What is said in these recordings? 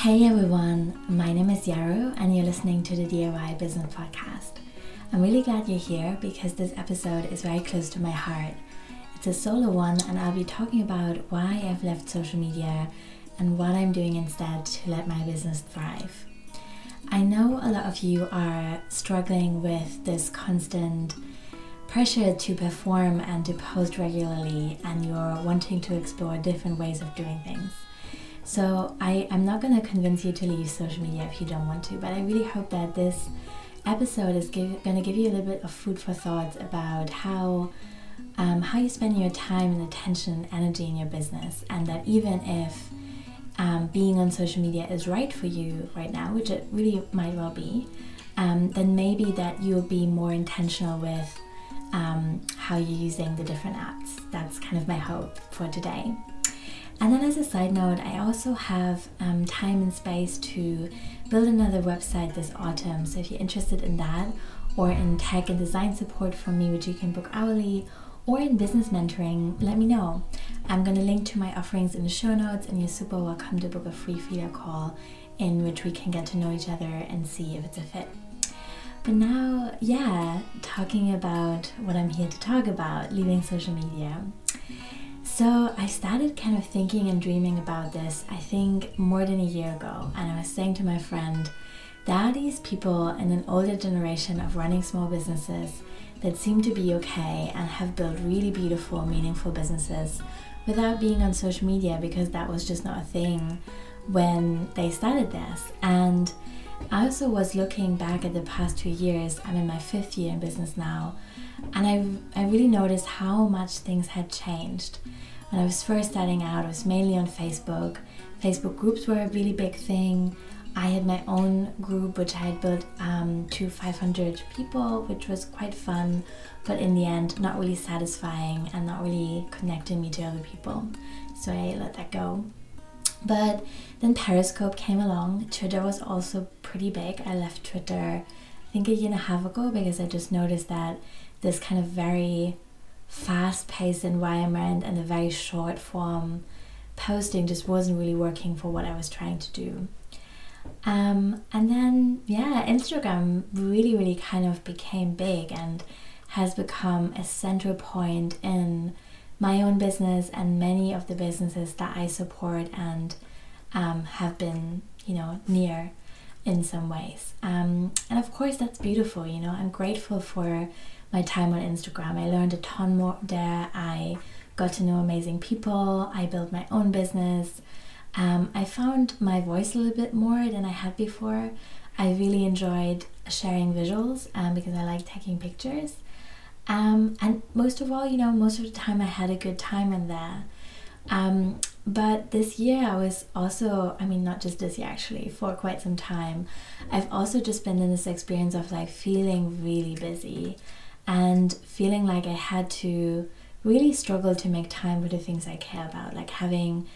Hey everyone, my name is Yaru, and you're listening to the DIY Business Podcast. I'm really glad you're here because this episode is very close to my heart. It's a solo one, and I'll be talking about why I've left social media and what I'm doing instead to let my business thrive. I know a lot of you are struggling with this constant pressure to perform and to post regularly, and you're wanting to explore different ways of doing things. So I, I'm not going to convince you to leave social media if you don't want to, but I really hope that this episode is going to give you a little bit of food for thought about how um, how you spend your time and attention and energy in your business, and that even if um, being on social media is right for you right now, which it really might well be, um, then maybe that you'll be more intentional with um, how you're using the different apps. That's kind of my hope for today. And then, as a side note, I also have um, time and space to build another website this autumn. So, if you're interested in that, or in tech and design support from me, which you can book hourly, or in business mentoring, let me know. I'm going to link to my offerings in the show notes, and you're super welcome to book a free feeder call in which we can get to know each other and see if it's a fit. But now, yeah, talking about what I'm here to talk about, leaving social media. So I started kind of thinking and dreaming about this, I think more than a year ago. And I was saying to my friend, there are these people in an older generation of running small businesses that seem to be okay and have built really beautiful, meaningful businesses without being on social media because that was just not a thing when they started this. And I also was looking back at the past two years. I'm in my fifth year in business now, and I, I really noticed how much things had changed when I was first starting out, it was mainly on Facebook. Facebook groups were a really big thing. I had my own group which I had built um, to 500 people, which was quite fun, but in the end, not really satisfying and not really connecting me to other people. So I let that go. But then Periscope came along. Twitter was also pretty big. I left Twitter, I think a year and a half ago, because I just noticed that this kind of very fast paced environment and a very short form posting just wasn't really working for what I was trying to do. Um, and then, yeah, Instagram really, really kind of became big and has become a central point in my own business and many of the businesses that I support and um, have been, you know, near in some ways. Um, and of course, that's beautiful, you know, I'm grateful for my time on Instagram. I learned a ton more there. I got to know amazing people. I built my own business. Um, I found my voice a little bit more than I had before. I really enjoyed sharing visuals um, because I like taking pictures. Um, and most of all, you know, most of the time I had a good time in there. Um, but this year I was also, I mean, not just this year actually, for quite some time, I've also just been in this experience of like feeling really busy and feeling like I had to really struggle to make time for the things I care about, like having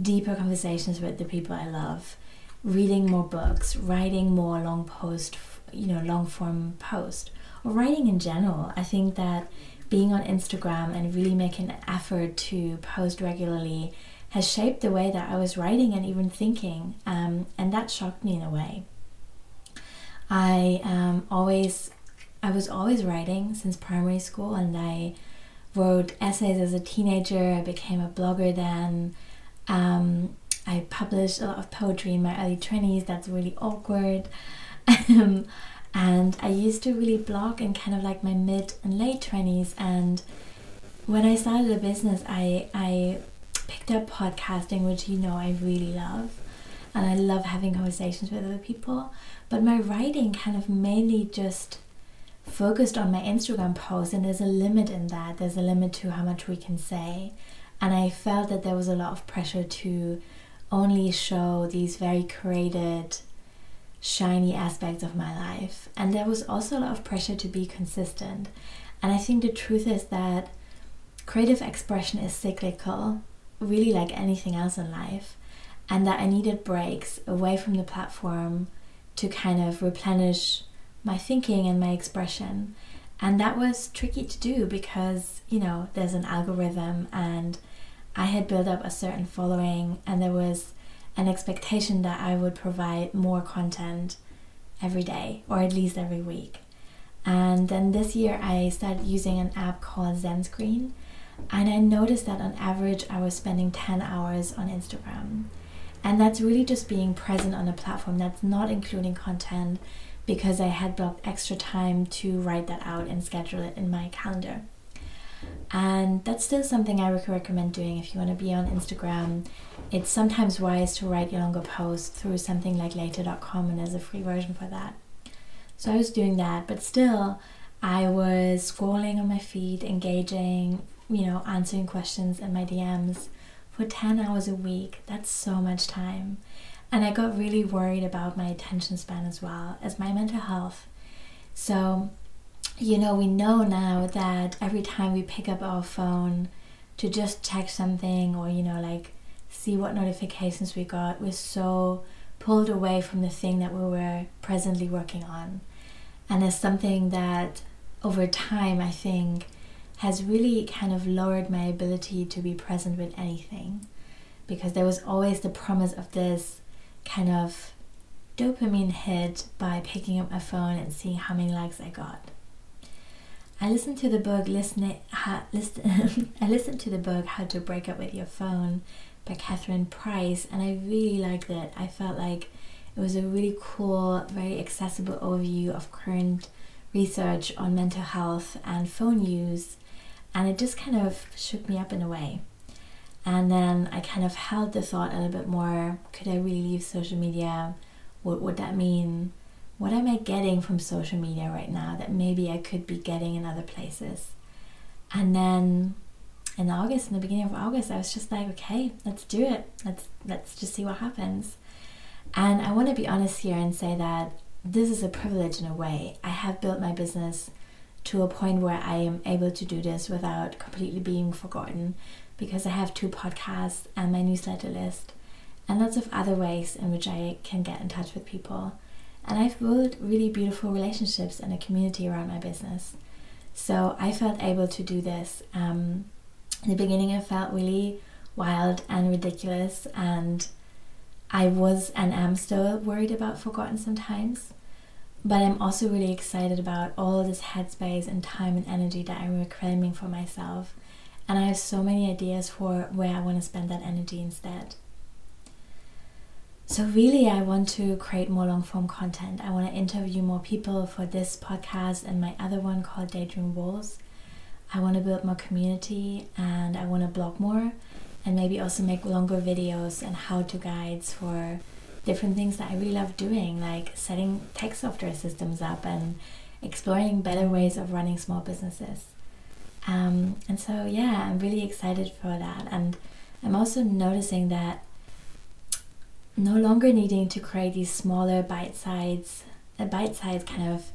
deeper conversations with the people I love, reading more books, writing more long post, you know, long form post, or writing in general. I think that being on Instagram and really making an effort to post regularly has shaped the way that I was writing and even thinking, um, and that shocked me in a way. I um, always I was always writing since primary school, and I wrote essays as a teenager. I became a blogger then. Um, I published a lot of poetry in my early 20s. That's really awkward. And I used to really blog in kind of like my mid and late 20s. And when I started a business, I, I picked up podcasting, which you know I really love. And I love having conversations with other people. But my writing kind of mainly just focused on my Instagram posts, and there's a limit in that. There's a limit to how much we can say. And I felt that there was a lot of pressure to only show these very created, shiny aspects of my life. And there was also a lot of pressure to be consistent. And I think the truth is that creative expression is cyclical, really like anything else in life. And that I needed breaks away from the platform to kind of replenish my thinking and my expression. And that was tricky to do because, you know, there's an algorithm and I had built up a certain following and there was an expectation that I would provide more content every day or at least every week. And then this year I started using an app called Zenscreen and I noticed that on average I was spending 10 hours on Instagram. And that's really just being present on a platform that's not including content because I had blocked extra time to write that out and schedule it in my calendar. And that's still something I would recommend doing if you want to be on Instagram. It's sometimes wise to write your longer posts through something like later.com, and there's a free version for that. So I was doing that, but still, I was scrolling on my feed, engaging, you know, answering questions in my DMs for 10 hours a week. That's so much time. And I got really worried about my attention span as well as my mental health. So, you know, we know now that every time we pick up our phone to just check something or, you know, like see what notifications we got, we're so pulled away from the thing that we were presently working on. And it's something that over time, I think, has really kind of lowered my ability to be present with anything because there was always the promise of this kind of dopamine hit by picking up my phone and seeing how many likes I got. I listened to the book listening how, listen, I listened to the book How to Break Up with Your Phone by Catherine Price and I really liked it. I felt like it was a really cool, very accessible overview of current research on mental health and phone use and it just kind of shook me up in a way. And then I kind of held the thought a little bit more could I really leave social media? What would that mean? What am I getting from social media right now that maybe I could be getting in other places? And then in August, in the beginning of August, I was just like, okay, let's do it. Let's let's just see what happens. And I want to be honest here and say that this is a privilege in a way. I have built my business to a point where I am able to do this without completely being forgotten because I have two podcasts and my newsletter list and lots of other ways in which I can get in touch with people. And I've built really beautiful relationships and a community around my business. So I felt able to do this. Um, the beginning, I felt really wild and ridiculous, and I was and am still worried about forgotten sometimes. But I'm also really excited about all this headspace and time and energy that I'm reclaiming for myself. And I have so many ideas for where I want to spend that energy instead. So, really, I want to create more long form content. I want to interview more people for this podcast and my other one called Daydream Walls. I want to build more community and I want to blog more and maybe also make longer videos and how to guides for different things that I really love doing, like setting tech software systems up and exploring better ways of running small businesses. Um, and so, yeah, I'm really excited for that. And I'm also noticing that no longer needing to create these smaller bite size, uh, bite size kind of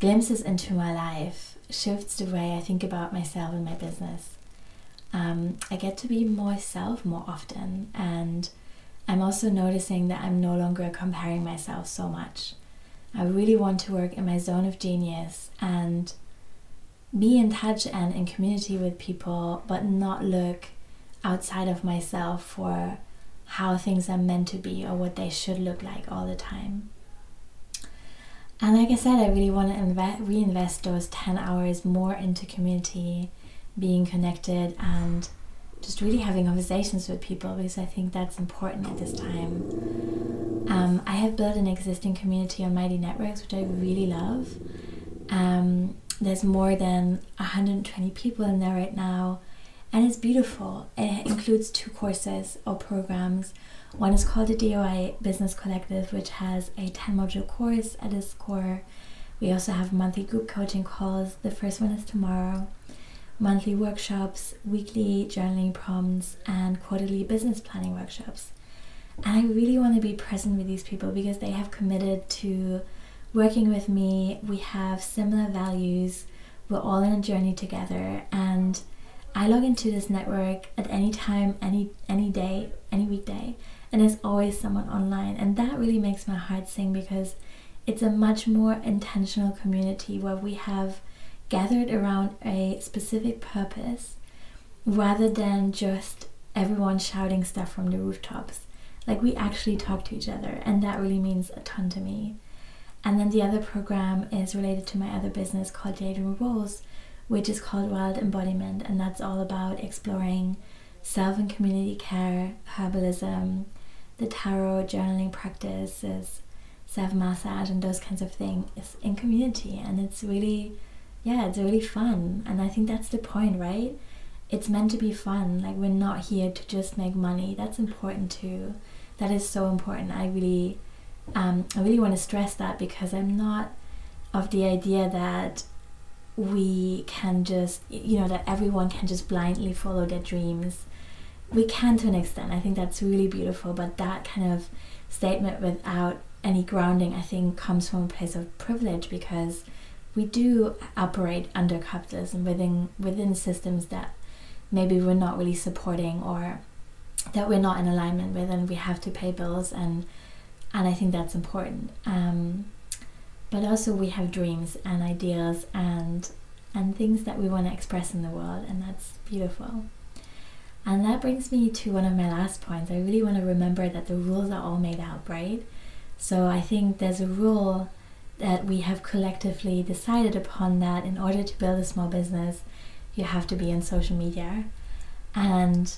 glimpses into my life shifts the way I think about myself and my business. Um, I get to be myself more often and I'm also noticing that I'm no longer comparing myself so much. I really want to work in my zone of genius and be in touch and in community with people, but not look outside of myself for how things are meant to be or what they should look like all the time. And like I said, I really want to invest, reinvest those 10 hours more into community, being connected, and just really having conversations with people because I think that's important at this time. Um, I have built an existing community on Mighty Networks, which I really love. Um, there's more than 120 people in there right now, and it's beautiful. It includes two courses or programs. One is called the DIY Business Collective, which has a 10 module course at its core. We also have monthly group coaching calls. The first one is tomorrow monthly workshops, weekly journaling prompts, and quarterly business planning workshops. And I really want to be present with these people because they have committed to working with me. We have similar values. We're all in a journey together. And I log into this network at any time, any any day, any weekday, and there's always someone online. And that really makes my heart sing because it's a much more intentional community where we have gathered around a specific purpose rather than just everyone shouting stuff from the rooftops. Like we actually talk to each other, and that really means a ton to me. And then the other program is related to my other business called Daydream Rolls, which is called Wild Embodiment, and that's all about exploring self and community care, herbalism, the tarot journaling practices, self massage, and those kinds of things in community. And it's really, yeah, it's really fun. And I think that's the point, right? It's meant to be fun. Like, we're not here to just make money. That's important too. That is so important. I really, um, I really want to stress that because I'm not of the idea that we can just, you know, that everyone can just blindly follow their dreams we can to an extent. I think that's really beautiful, but that kind of statement without any grounding, I think, comes from a place of privilege because we do operate under capitalism within within systems that maybe we're not really supporting or that we're not in alignment with, and we have to pay bills, and and I think that's important. Um, but also, we have dreams and ideals and and things that we want to express in the world, and that's beautiful. And that brings me to one of my last points. I really want to remember that the rules are all made up, right? So I think there's a rule that we have collectively decided upon that in order to build a small business, you have to be in social media. And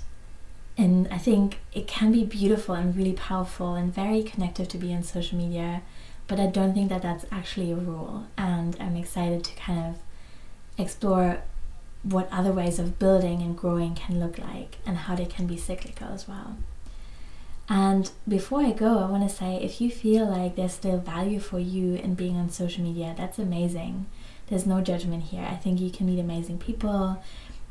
and I think it can be beautiful and really powerful and very connective to be on social media, but I don't think that that's actually a rule. And I'm excited to kind of explore what other ways of building and growing can look like and how they can be cyclical as well. And before I go, I want to say if you feel like there's still value for you in being on social media, that's amazing. There's no judgment here. I think you can meet amazing people,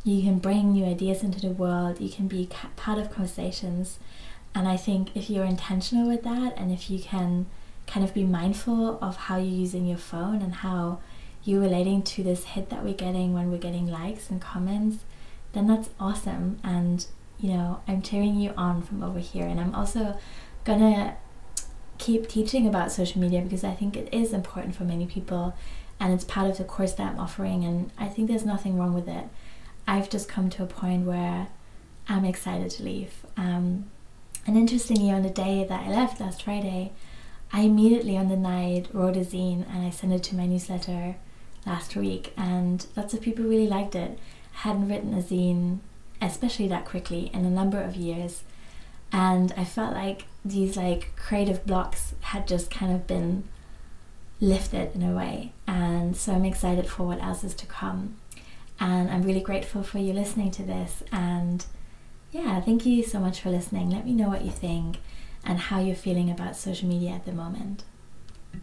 you can bring new ideas into the world, you can be part of conversations. And I think if you're intentional with that and if you can kind of be mindful of how you're using your phone and how you relating to this hit that we're getting when we're getting likes and comments, then that's awesome. And you know, I'm cheering you on from over here. And I'm also gonna keep teaching about social media because I think it is important for many people and it's part of the course that I'm offering. And I think there's nothing wrong with it. I've just come to a point where I'm excited to leave. Um, and interestingly, on the day that I left last Friday, I immediately on the night wrote a zine and I sent it to my newsletter last week, and lots of people really liked it. Hadn't written a zine, especially that quickly, in a number of years, and I felt like these like creative blocks had just kind of been lifted in a way, and so I'm excited for what else is to come, and I'm really grateful for you listening to this, and yeah, thank you so much for listening. Let me know what you think and how you're feeling about social media at the moment.